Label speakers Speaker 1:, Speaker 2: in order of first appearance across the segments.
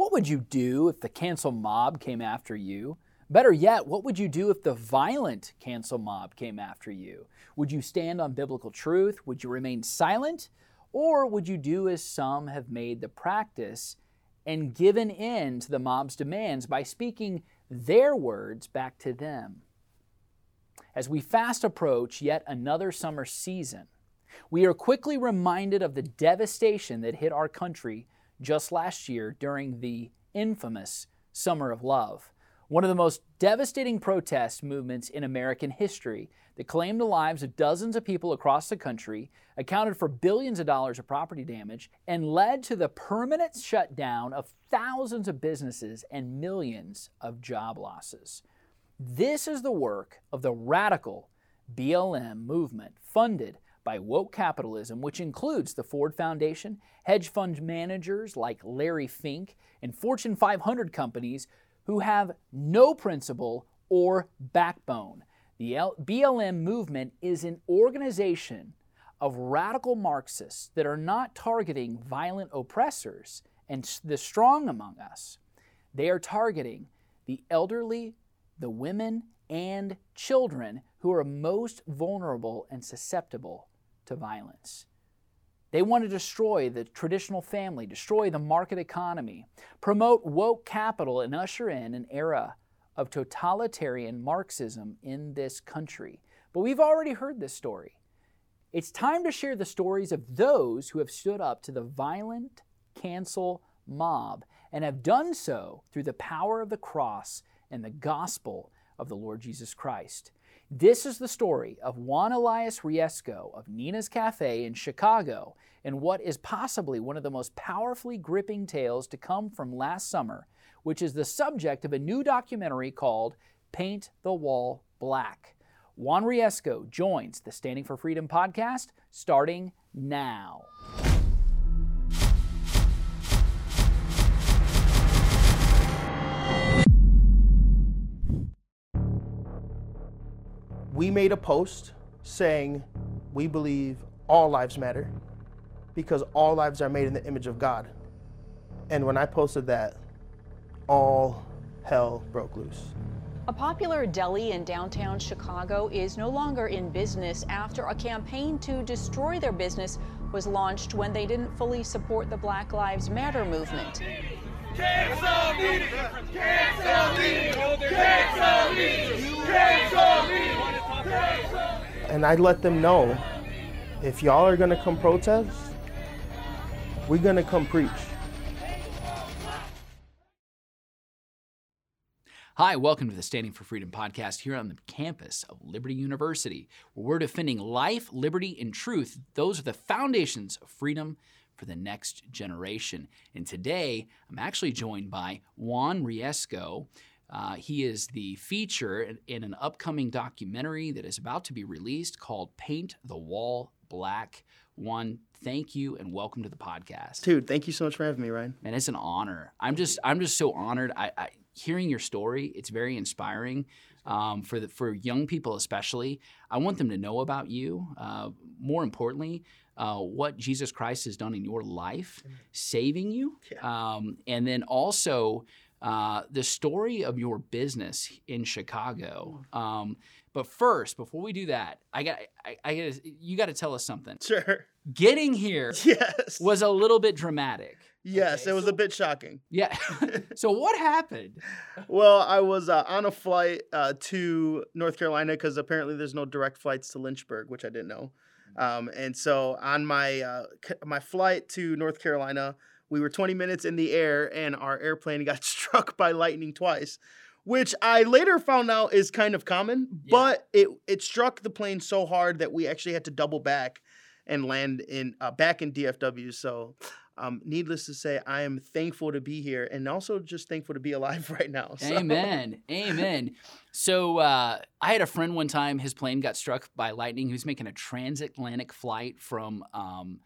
Speaker 1: What would you do if the cancel mob came after you? Better yet, what would you do if the violent cancel mob came after you? Would you stand on biblical truth? Would you remain silent? Or would you do as some have made the practice and given in to the mob's demands by speaking their words back to them? As we fast approach yet another summer season, we are quickly reminded of the devastation that hit our country just last year during the infamous Summer of Love, one of the most devastating protest movements in American history that claimed the lives of dozens of people across the country, accounted for billions of dollars of property damage, and led to the permanent shutdown of thousands of businesses and millions of job losses. This is the work of the radical BLM movement funded by woke capitalism, which includes the Ford Foundation, hedge fund managers like Larry Fink, and Fortune 500 companies who have no principle or backbone. The BLM movement is an organization of radical Marxists that are not targeting violent oppressors and the strong among us. They are targeting the elderly, the women, and children who are most vulnerable and susceptible to violence. They want to destroy the traditional family, destroy the market economy, promote woke capital, and usher in an era of totalitarian Marxism in this country. But we've already heard this story. It's time to share the stories of those who have stood up to the violent cancel mob and have done so through the power of the cross and the gospel of the Lord Jesus Christ. This is the story of Juan Elias Riesco of Nini's Cafe in Chicago and what is possibly one of the most powerfully gripping tales to come from last summer, which is the subject of a new documentary called Paint the Wall Black. Juan Riesco joins the Standing for Freedom podcast starting now.
Speaker 2: We made a post saying we believe all lives matter because all lives are made in the image of God. And when I posted that, all hell broke loose.
Speaker 3: A popular deli in downtown Chicago is no longer in business after a campaign to destroy their business was launched when they didn't fully support the Black Lives Matter movement. Cancel me! Cancel me! Cancel me!
Speaker 2: Cancel me! And I let them know if y'all are gonna come protest, we're gonna come preach.
Speaker 1: Hi, welcome to the Standing for Freedom podcast here on the campus of Liberty University, where we're defending life, liberty, and truth. Those are the foundations of freedom for the next generation. And today, I'm actually joined by Juan Riesco. Uh, he is the feature in, in, an upcoming documentary that is about to be released called Paint the Wall Black. Juan, thank you and welcome to the podcast.
Speaker 2: Dude, thank you so much for having me, Ryan.
Speaker 1: And it's an honor. I'm just I'm just so honored. I, I hearing your story, it's very inspiring. Um, for the, for young people especially, I want them to know about you. Uh, more importantly, uh, what Jesus Christ has done in your life, saving you, yeah. um, and then also uh, the story of your business in Chicago. Um, but first, before we do that, I got I, I got you got to tell us something.
Speaker 2: Sure.
Speaker 1: Getting here yes. was a little bit dramatic.
Speaker 2: Yes, okay, it was so, a bit shocking.
Speaker 1: Yeah. so what happened?
Speaker 2: Well, I was uh, on a flight uh, to North Carolina because apparently there's no direct flights to Lynchburg, which I didn't know. Um, and so on my uh, my flight to North Carolina, we were 20 minutes in the air and our airplane got struck by lightning twice, which I later found out is kind of common, yeah. but it it struck the plane so hard that we actually had to double back and land in uh, back in DFW. So, um, needless to say, I am thankful to be here and also just thankful to be alive right now.
Speaker 1: So. Amen. Amen. So uh, I had a friend one time. His plane got struck by lightning. He was making a transatlantic flight from. Um,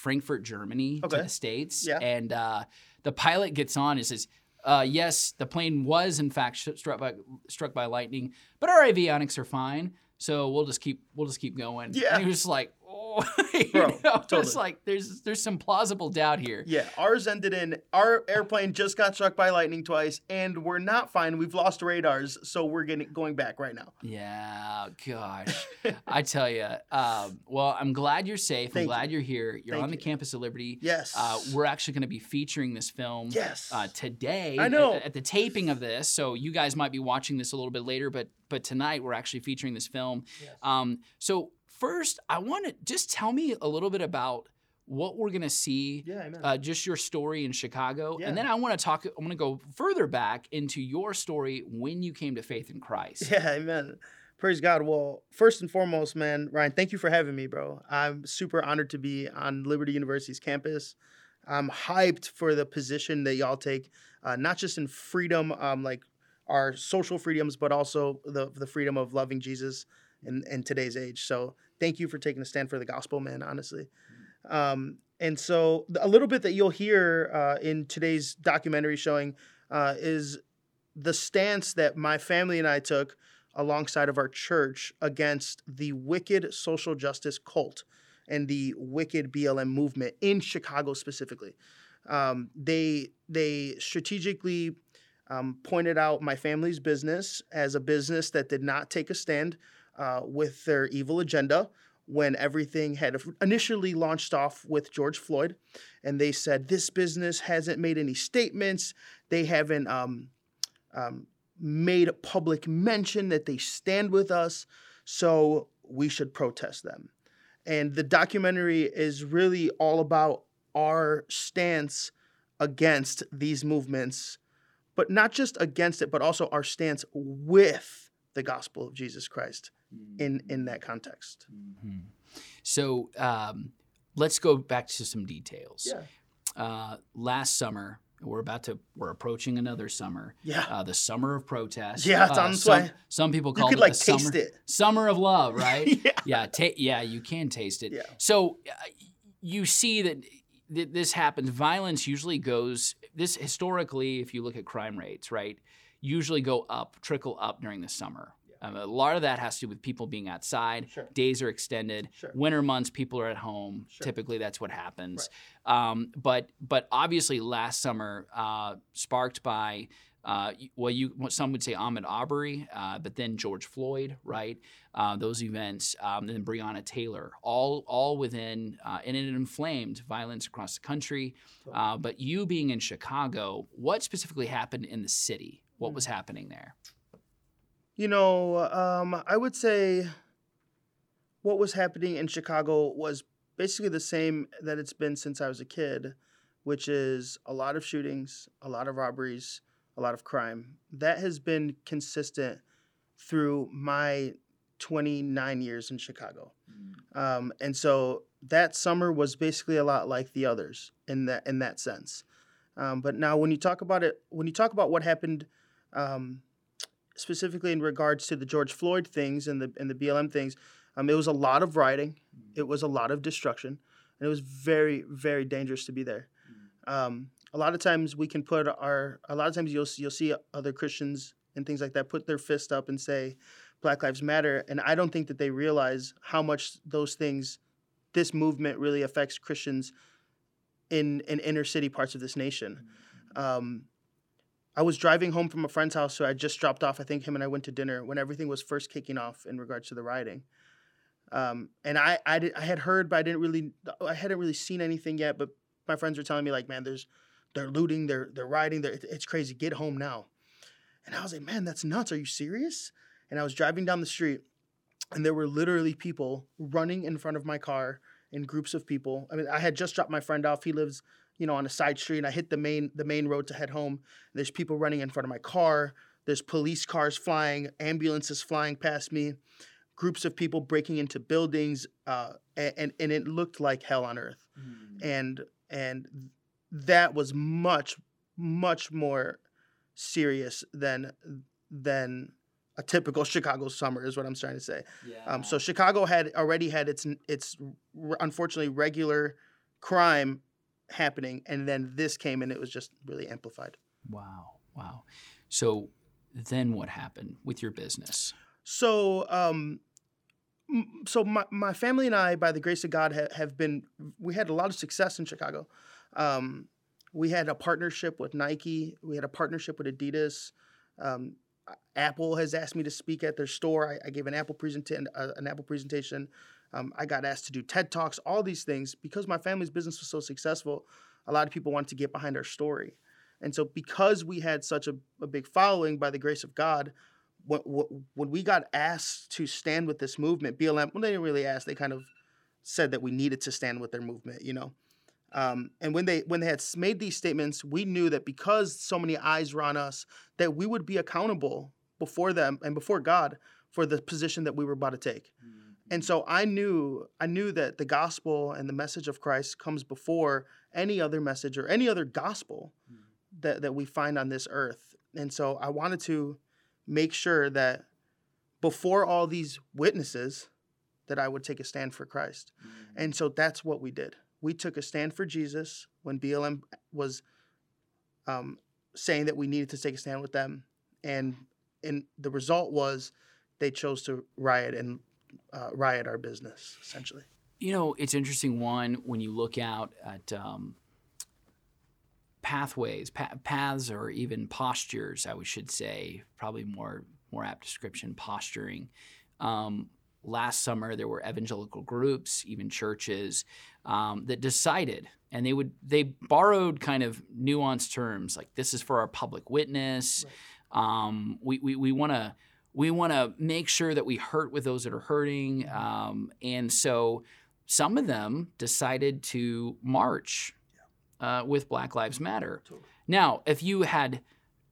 Speaker 1: Frankfurt, Germany okay. to the States. Yeah. And uh, the pilot gets on and says, uh, yes, the plane was in fact struck by struck by lightning, but our avionics are fine. So we'll just keep we'll just keep going. Yeah. And he was like, oh, you
Speaker 2: Bro,
Speaker 1: know, it's
Speaker 2: totally.
Speaker 1: like there's there's some plausible doubt here.
Speaker 2: Yeah, ours ended in our airplane just got struck by lightning twice, and we're not fine. We've lost radars, so we're getting going back right now.
Speaker 1: Yeah, gosh. I tell you. Um, well, I'm glad you're safe. I'm glad
Speaker 2: you.
Speaker 1: you're here. You're
Speaker 2: Thank
Speaker 1: on the
Speaker 2: you.
Speaker 1: campus of Liberty.
Speaker 2: Yes.
Speaker 1: Uh, we're actually going to be featuring this film
Speaker 2: Yes.
Speaker 1: uh, today.
Speaker 2: I know.
Speaker 1: At, at the taping of this, so you guys might be watching this a little bit later, but but tonight we're actually featuring this film.
Speaker 2: Yes.
Speaker 1: Um, so first, I want to just tell me a little bit about what we're going to see
Speaker 2: yeah,
Speaker 1: uh, just your story in Chicago,
Speaker 2: Yeah.
Speaker 1: and then I want to talk. I want to go further back into your story when you came to faith in Christ.
Speaker 2: Yeah, amen. Praise God. Well, first and foremost, man, Ryan, thank you for having me, bro. I'm super honored to be on Liberty University's campus. I'm hyped for the position that y'all take, uh, not just in freedom, um, like our social freedoms, but also the the freedom of loving Jesus in, in today's age. So thank you for taking a stand for the gospel, man. Honestly. Um, and so a little bit that you'll hear uh, in today's documentary showing uh, is the stance that my family and I took alongside of our church against the wicked social justice cult and the wicked BLM movement in Chicago specifically. Um, they they strategically um, pointed out my family's business as a business that did not take a stand uh, with their evil agenda when everything had initially launched off with George Floyd, and they said this business hasn't made any statements. They haven't um, um, made public mention that they stand with us, so we should protest them. And the documentary is really all about our stance against these movements, but not just against it, but also our stance with the gospel of Jesus Christ in in that context.
Speaker 1: Mhm. So um, let's go back to some details. Uh, last summer, we're about to we're approaching another summer.
Speaker 2: Yeah.
Speaker 1: Uh, the summer of protest.
Speaker 2: Yeah, it's
Speaker 1: uh,
Speaker 2: on
Speaker 1: some,
Speaker 2: way.
Speaker 1: Some people
Speaker 2: You
Speaker 1: call
Speaker 2: could
Speaker 1: it
Speaker 2: like
Speaker 1: the
Speaker 2: taste
Speaker 1: summer,
Speaker 2: it.
Speaker 1: summer of love, right?
Speaker 2: yeah.
Speaker 1: yeah, ta- yeah, you can taste it.
Speaker 2: Yeah.
Speaker 1: So uh, you see that th- this happens. Violence usually goes. This historically, if you look at crime rates, right, usually go up, trickle up during the summer. Um, a lot of that has to do with people being outside.
Speaker 2: Sure.
Speaker 1: Days are extended.
Speaker 2: Sure.
Speaker 1: Winter months, people are at home.
Speaker 2: Sure.
Speaker 1: Typically, that's what happens. Um, but but obviously, last summer, uh, sparked by uh, well, you some would say Ahmaud Arbery, uh, but then George Floyd, right? Uh, those events, um, then Breonna Taylor, all all within, uh, and it inflamed violence across the country. Uh, but you being in Chicago, what specifically happened in the city? What
Speaker 2: Hmm.
Speaker 1: was happening there?
Speaker 2: You know, um, I would say what was happening in Chicago was basically the same that it's been since I was a kid, which is a lot of shootings, a lot of robberies, a lot of crime. That has been consistent through my 29 years in Chicago. Um, and so that summer was basically a lot like the others in that in that sense. Um, but now, when you talk about it, when you talk about what happened, um, specifically in regards to the George Floyd things and the and the BLM things, um, it was a lot of rioting, it was a lot of destruction, and it was very very dangerous to be there. Um, a lot of times we can put our a lot of times you'll see, you'll see other Christians and things like that put their fist up and say Black Lives Matter, and I don't think that they realize how much those things, this movement really affects Christians in in inner city parts of this nation. Um, I was driving home from a friend's house who I just dropped off. I think him and I went to dinner when everything was first kicking off in regards to the rioting. Um, and I, I, did, I had heard, but I didn't really, I hadn't really seen anything yet. But my friends were telling me like, man, there's, they're looting, they're, they're rioting, they're, it's crazy. Get home now. And I was like, man, that's nuts. Are you serious? And I was driving down the street, and there were literally people running in front of my car in groups of people. I mean, I had just dropped my friend off. He lives, you know, on a side street, and I hit the main the main road to head home. There's people running in front of my car. There's police cars flying, ambulances flying past me, groups of people breaking into buildings, uh, and and it looked like hell on earth. And and that was much much more serious than than a typical Chicago summer is what I'm trying to say. Um, so Chicago had already had its its unfortunately regular crime happening, and then this came and it was just really amplified.
Speaker 1: wow, wow. So then what happened with your business?
Speaker 2: So um, so my, my family and I, by the grace of God, ha- have been we had a lot of success in Chicago. Um, we had a partnership with Nike. We had a partnership with Adidas. Um, Apple has asked me to speak at their store. I, I gave an Apple presentation. Uh, an Apple presentation. Um, I got asked to do TED talks. All these things because my family's business was so successful. A lot of people wanted to get behind our story, and so because we had such a, a big following, by the grace of God, when, when we got asked to stand with this movement, BLM, well, they didn't really ask. They kind of said that we needed to stand with their movement, you know. Um, and when they when they had made these statements, we knew that because so many eyes were on us, that we would be accountable before them and before God for the position that we were about to take. Mm-hmm. And so I knew I knew that the gospel and the message of Christ comes before any other message or any other gospel mm-hmm. that, that we find on this earth. And so I wanted to make sure that before all these witnesses that I would take a stand for Christ. Mm-hmm. And so that's what we did we took a stand for Jesus when BLM was um, saying that we needed to take a stand with them, and and the result was they chose to riot and uh, riot our business essentially.
Speaker 1: You know, it's interesting. Juan, when you look out at um, pathways, pa- paths, or even postures, I should say, probably more more apt description, posturing. Um, last summer there were evangelical groups even churches um, that decided and they would they borrowed kind of nuanced terms like this is for our public witness right. um, we we want to we want to make sure that we hurt with those that are hurting mm-hmm. um, and so some of them decided to march uh, with black lives matter totally. now if you had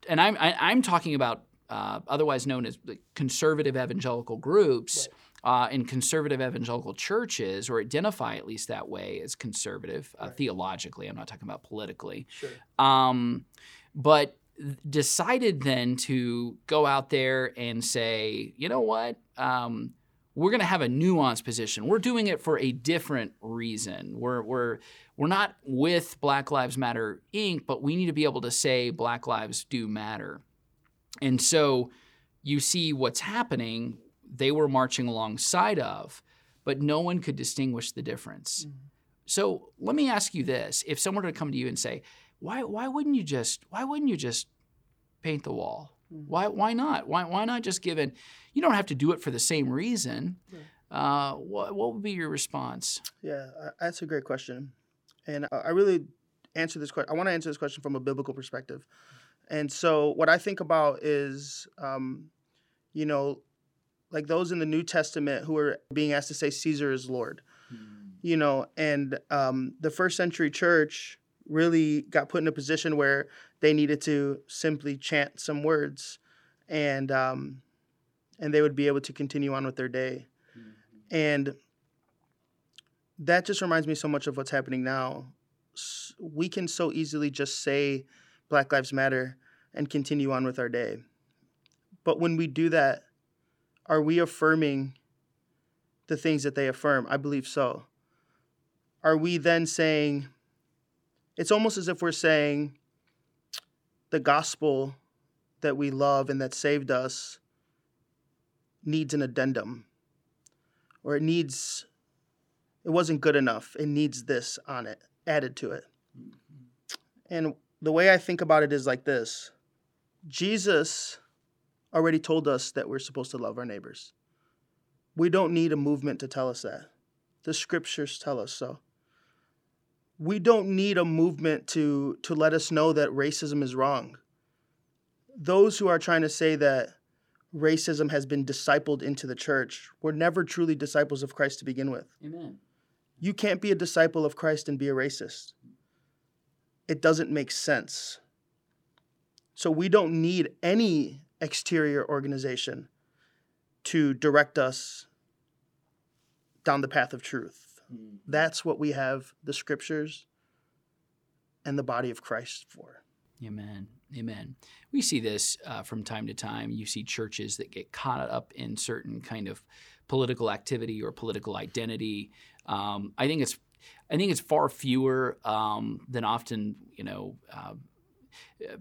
Speaker 1: and i'm I, am i am talking about uh, otherwise known as conservative evangelical groups right uh, in conservative evangelical churches, or identify at least that way as conservative uh, right. theologically. I'm not talking about politically. Sure. Um, but decided then to go out there and say, you know what? Um, we're going to have a nuanced position. We're doing it for a different reason. We're, we're, we're not with Black Lives Matter Inc., but we need to be able to say Black Lives do matter. And so you see what's happening they were marching alongside of, but no one could distinguish the difference. Mm-hmm. So let me ask you this: If someone were to come to you and say, "Why, why wouldn't you just, why wouldn't you just paint the wall? Mm-hmm. Why, why not? Why, why not just give it? You don't have to do it for the same reason. Uh, what, what would be your response?
Speaker 2: Yeah, that's a great question, and I really answer this question. I want to answer this question from a biblical perspective, and so what I think about is, um, you know, like those in the New Testament who are being asked to say Caesar is Lord. Mm. You know, and um, the first century church really got put in a position where they needed to simply chant some words, and um, and they would be able to continue on with their day. Mm-hmm. And that just reminds me so much of what's happening now. We can so easily just say Black Lives Matter and continue on with our day. But when we do that, are we affirming the things that they affirm? I believe so. Are we then saying, it's almost as if we're saying the gospel that we love and that saved us needs an addendum, or it needs, it wasn't good enough, it needs this on it, added to it. And the way I think about it is like this Jesus already told us that we're supposed to love our neighbors. We don't need a movement to tell us that. The scriptures tell us so. We don't need a movement to, to let us know that racism is wrong. Those who are trying to say that racism has been discipled into the church were never truly disciples of Christ to begin with.
Speaker 1: Amen.
Speaker 2: You can't be a disciple of Christ and be a racist. It doesn't make sense. So we don't need any exterior organization to direct us down the path of truth. Mm-hmm. That's what we have the scriptures and the body of Christ for.
Speaker 1: Amen. Amen. We see this uh, from time to time. You see churches that get caught up in certain kind of political activity or political identity. Um, I think it's I think it's far fewer um, than often you know uh,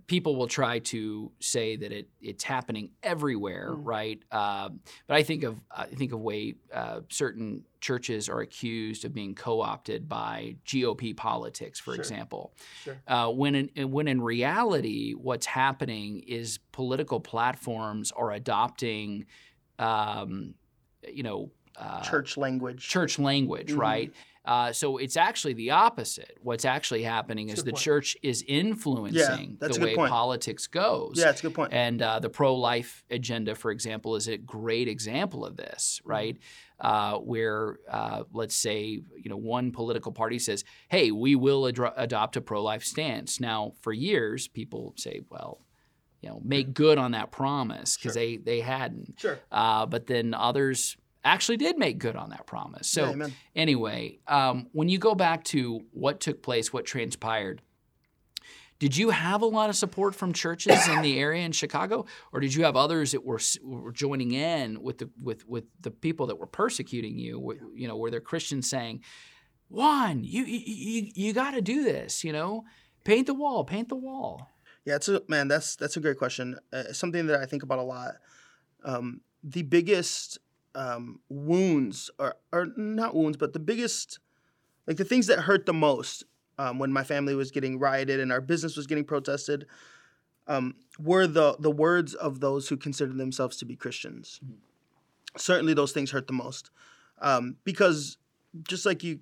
Speaker 1: people will try to say that it it's happening everywhere,
Speaker 2: Mm.
Speaker 1: right? Um, but I think of I think of way uh, certain churches are accused of being co-opted by GOP politics, for
Speaker 2: Sure.
Speaker 1: example.
Speaker 2: Sure.
Speaker 1: Uh, when in when in reality, what's happening is political platforms are adopting, um, you know, uh,
Speaker 2: Church language.
Speaker 1: church language,
Speaker 2: Mhm.
Speaker 1: right? Uh, so it's actually the opposite. What's actually happening
Speaker 2: That's
Speaker 1: is the
Speaker 2: point.
Speaker 1: church is influencing
Speaker 2: that's
Speaker 1: the way
Speaker 2: point.
Speaker 1: politics goes.
Speaker 2: Yeah, it's a good point.
Speaker 1: And uh, the pro-life agenda, for example, is a great example of this,
Speaker 2: Mm-hmm.
Speaker 1: right? Uh, where uh, let's say you know one political party says, "Hey, we will adro- adopt a pro-life stance." Now, for years, people say, "Well, you know, make good on that promise," because
Speaker 2: Sure.
Speaker 1: they they hadn't.
Speaker 2: Sure.
Speaker 1: Uh, but then others actually did make good on that promise. So
Speaker 2: Yeah,
Speaker 1: anyway, um, when you go back to what took place, what transpired, did you have a lot of support from churches in the area in Chicago, or did you have others that were, were joining in with the with with the people that were persecuting you? You know, were there Christians saying, "Juan, you you you, you got to do this," you know, paint the wall, paint the wall.
Speaker 2: Yeah, it's a man. That's that's a great question. Uh, something that I think about a lot. Um, the biggest um, wounds, or or not wounds, but the biggest, like the things that hurt the most um, when my family was getting rioted and our business was getting protested, um, were the the words of those who considered themselves to be Christians. Certainly, those things hurt the most, um, because just like you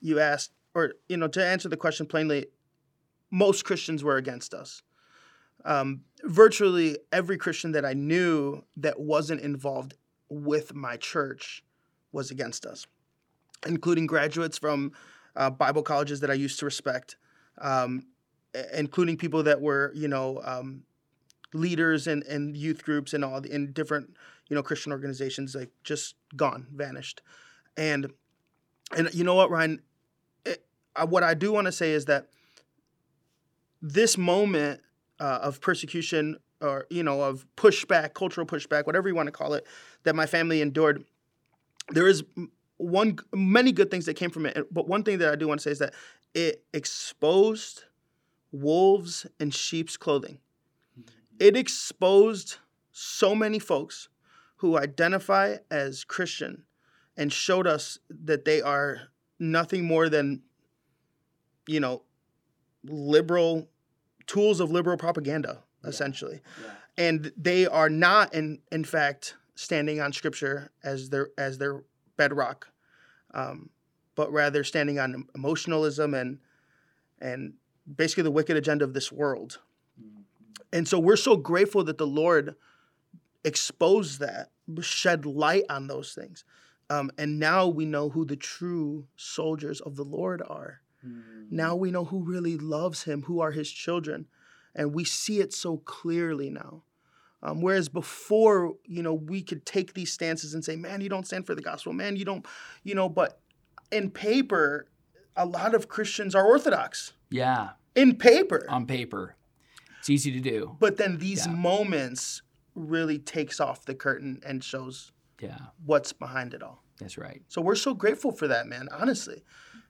Speaker 2: you asked, or you know, to answer the question plainly, most Christians were against us um, virtually every Christian that I knew that wasn't involved with my church was against us, including graduates from uh, Bible colleges that I used to respect, um, including people that were, you know, um, leaders and and youth groups and all the, in different, you know, Christian organizations, like just gone, vanished, and and you know what, Ryan, it, uh, what I do want to say is that this moment uh, of persecution or you know of pushback cultural pushback whatever you want to call it that my family endured there is one many good things that came from it but one thing that i do want to say is that it exposed wolves in sheep's clothing. Mm-hmm. It exposed so many folks who identify as christian and showed us that they are nothing more than you know liberal tools of liberal propaganda essentially. And they are not in in fact standing on scripture as their as their bedrock um, but rather standing on emotionalism and and basically the wicked agenda of this world. And so we're so grateful that the lord exposed that shed light on those things um, and now we know who the true soldiers of the lord are. Now we know who really loves him, who are his children, and we see it so clearly now. Um, whereas before, you know, we could take these stances and say, "Man, you don't stand for the gospel, man, you don't," you know. But in paper, a lot of Christians are orthodox
Speaker 1: Yeah,
Speaker 2: in paper.
Speaker 1: on paper, it's easy to do.
Speaker 2: but then these
Speaker 1: Yeah.
Speaker 2: moments really takes off the curtain and shows
Speaker 1: Yeah,
Speaker 2: what's behind it all.
Speaker 1: that's right.
Speaker 2: So we're so grateful for that, man. Honestly,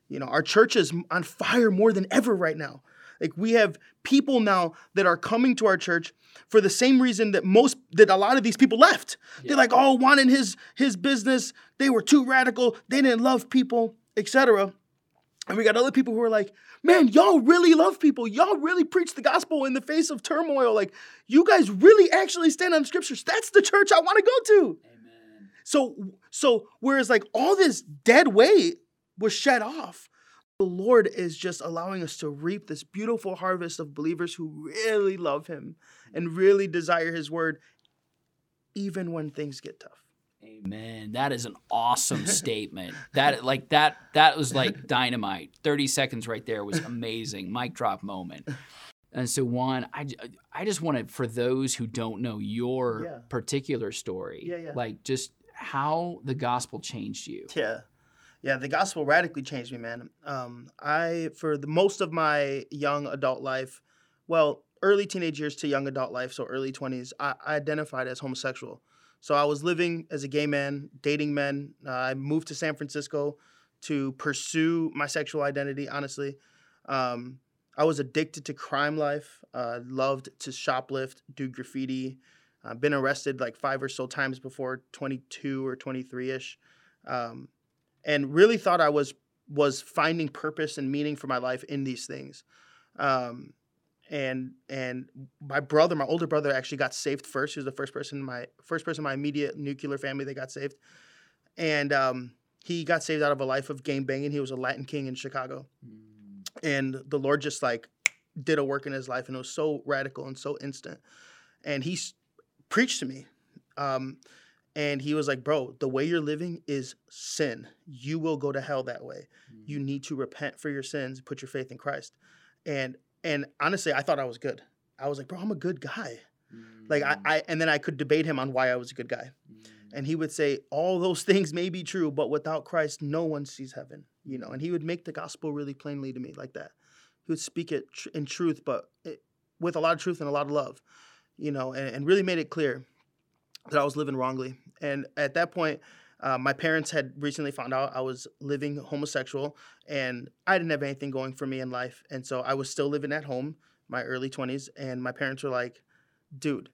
Speaker 2: you know, our church is on fire more than ever right now. Like we have people now that are coming to our church for the same reason that most that a lot of these people left. They're like, oh, wanting his his business. They were too radical. They didn't love people, etc. And we got other people who are like, man, y'all really love people. Y'all really preach the gospel in the face of turmoil. Like, you guys really actually stand on the scriptures. That's the church I want to go to. So so whereas like all this dead weight was shed off, the Lord is just allowing us to reap this beautiful harvest of believers who really love him and really desire his word even when things get tough.
Speaker 1: Amen. That is an awesome statement. That like that that was like dynamite. 30 seconds right there was amazing. Mic drop moment. And so Juan, I I just wanted for those who don't know your
Speaker 2: Yeah.
Speaker 1: particular story,
Speaker 2: Yeah, yeah.
Speaker 1: like just how the gospel changed you.
Speaker 2: Yeah. Yeah, the gospel radically changed me, man. Um, I, for the most of my young adult life, well, early teenage years to young adult life, so early 20s, I, I identified as homosexual. So I was living as a gay man, dating men. Uh, I moved to San Francisco to pursue my sexual identity, honestly. Um, I was addicted to crime life. Uh, loved to shoplift, do graffiti. Uh, been arrested like five or so times before, 22 or 23 ish, um, and really thought I was was finding purpose and meaning for my life in these things. Um, and and my brother, my older brother, actually got saved first. He was the first person in my first person in my immediate nuclear family that got saved, and um, he got saved out of a life of game banging. He was a Latin king in Chicago, mm. and the Lord just like did a work in his life, and it was so radical and so instant. And he preached to me, um, and he was like, "Bro, the way you're living is sin. You will go to hell that way. Mm. You need to repent for your sins, put your faith in Christ." And and honestly, I thought I was good. I was like, bro, I'm a good guy. Mm. Like I, I, and then I could debate him on why I was a good guy. Mm. And he would say, all those things may be true, but without Christ, no one sees heaven. You know, and he would make the gospel really plainly to me like that. He would speak it tr- in truth, but it, with a lot of truth and a lot of love, you know, and, and really made it clear that I was living wrongly. And at that point, uh, my parents had recently found out I was living homosexual and I didn't have anything going for me in life. And so I was still living at home, my early 20s. And my parents were like, dude,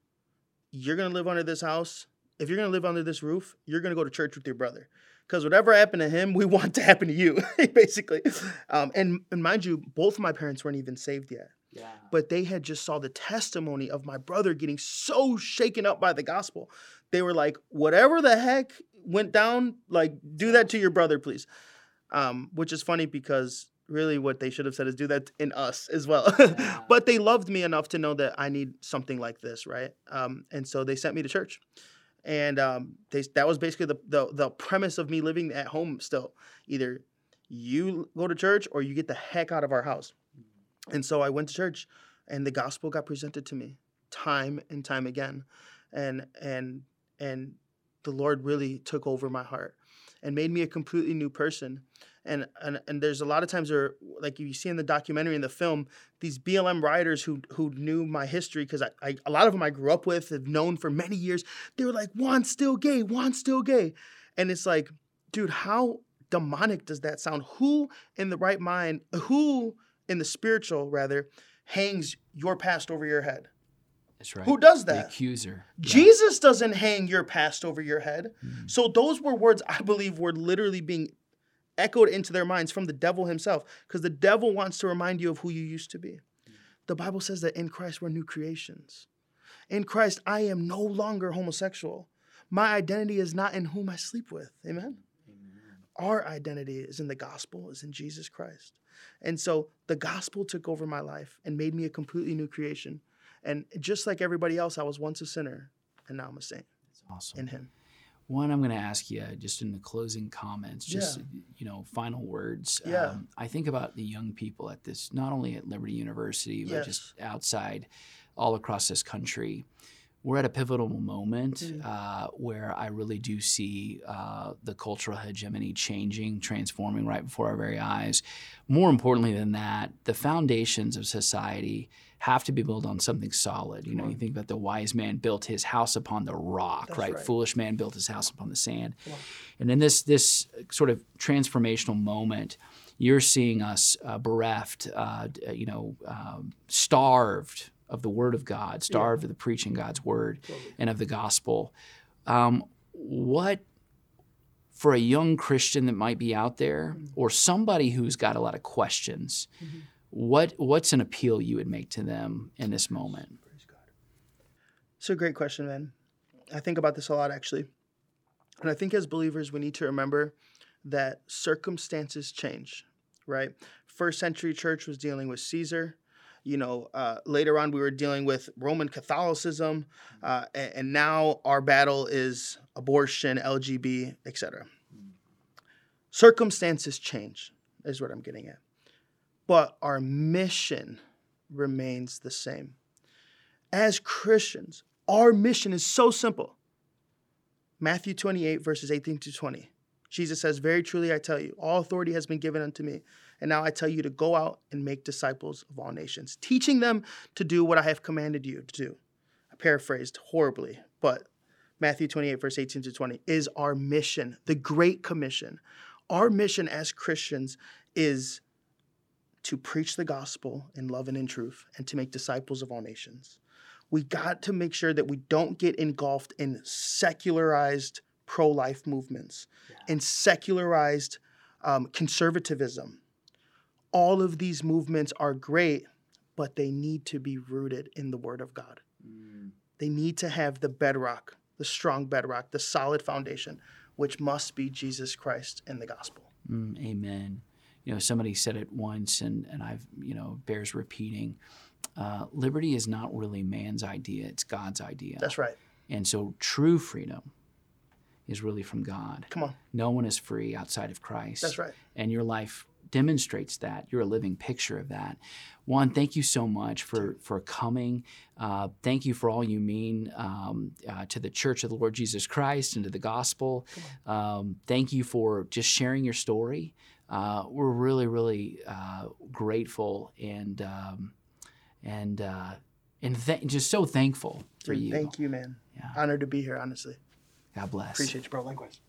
Speaker 2: you're to live under this house. If you're to live under this roof, you're to go to church with your brother. Because whatever happened to him, we want to happen to you, basically. Um, and, and mind you, both of my parents weren't even saved yet. Yeah. But they had just saw the testimony of my brother getting so shaken up by the gospel. They were like, whatever the heck went down, like do that to your brother, please. Um, which is funny because really what they should have said is do that in us as well. Yeah. but they loved me enough to know that I need something like this, right? Um, and so they sent me to church. And um, they, that was basically the, the, the premise of me living at home still. Either you go to church or you get the heck out of our house. And so I went to church and the gospel got presented to me time and time again. And and and the Lord really took over my heart and made me a completely new person. And, and and there's a lot of times where like you see in the documentary in the film these BLM riders who who knew my history because I, I, a lot of them I grew up with have known for many years they were like Juan's still gay Juan's still gay and it's like dude how demonic does that sound who in the right mind who in the spiritual rather hangs your past over your head
Speaker 1: that's right.
Speaker 2: Who does that?
Speaker 1: The accuser.
Speaker 2: Jesus yeah. doesn't hang your past over your head. Mm-hmm. So those were words I believe were literally being echoed into their minds from the devil himself because the devil wants to remind you of who you used to be. Mm-hmm. The Bible says that in Christ we're new creations. In Christ I am no longer homosexual. My identity is not in whom I sleep with. Amen. Amen. Our identity is in the gospel, is in Jesus Christ. And so the gospel took over my life and made me a completely new creation. And just like everybody else, I was once a sinner, and now I'm a saint.
Speaker 1: That's awesome.
Speaker 2: In Him.
Speaker 1: Juan, I'm going to ask you just in the closing comments, just yeah. you know, final words.
Speaker 2: Yeah. Um,
Speaker 1: I think about the young people at this, not only at Liberty University, but yes. just outside, all across this country. We're at a pivotal moment mm. uh, where I really do see uh, the cultural hegemony changing, transforming right before our very eyes. More importantly than that, the foundations of society have to be built on something solid. You know, you think about the wise man built his house upon the rock, right? right? Foolish man built his house upon the sand. Yeah. And in this this sort of transformational moment, you're seeing us uh, bereft, uh, you know, um, starved of the Word of God, starved yeah. of the preaching God's Word totally. and of the gospel. Um, what for a young Christian that might be out there, mm-hmm. or somebody who's got a lot of questions? Mm-hmm what what's an appeal you would make to them in this moment?
Speaker 2: It's a great question, man. I think about this a lot actually. And I think as believers we need to remember that circumstances change, right? First century church was dealing with Caesar. You know, uh, later on we were dealing with Roman Catholicism, uh, and, and, now our battle is abortion, LGB, etc. Circumstances change, is what I'm getting at but our mission remains the same. As Christians, our mission is so simple. Matthew 28, verses 18 to 20. Jesus says, Very truly I tell you, all authority has been given unto me. And now I tell you to go out and make disciples of all nations, teaching them to do what I have commanded you to do. I paraphrased horribly, but Matthew 28, verse 18 to 20 is our mission, the Great Commission. Our mission as Christians is to preach the gospel in love and in truth and to make disciples of all nations. We got to make sure that we don't get engulfed in secularized pro life movements in secularized um, conservatism. All of these movements are great, but they need to be rooted in the Word of God. They need to have the bedrock, the strong bedrock, the solid foundation, which must be Jesus Christ and the gospel.
Speaker 1: Mm, amen. You know, somebody said it once, and, and I've, you know, bears repeating. Uh, liberty is not really man's idea, it's God's idea.
Speaker 2: That's right.
Speaker 1: And so true freedom is really from God.
Speaker 2: Come on.
Speaker 1: No one is free outside of Christ.
Speaker 2: That's right.
Speaker 1: And your life demonstrates that. You're a living picture of that. Juan, thank you so much for for coming. Uh, thank you for all you mean um, uh, to the Church of the Lord Jesus Christ and to the gospel. Um, thank you for just sharing your story. Uh, we're really, really uh, grateful and um, and uh, and th- just so thankful for you.
Speaker 2: Thank you, man.
Speaker 1: Yeah.
Speaker 2: Honored to be here, honestly.
Speaker 1: God bless.
Speaker 2: Appreciate you, bro. Likewise.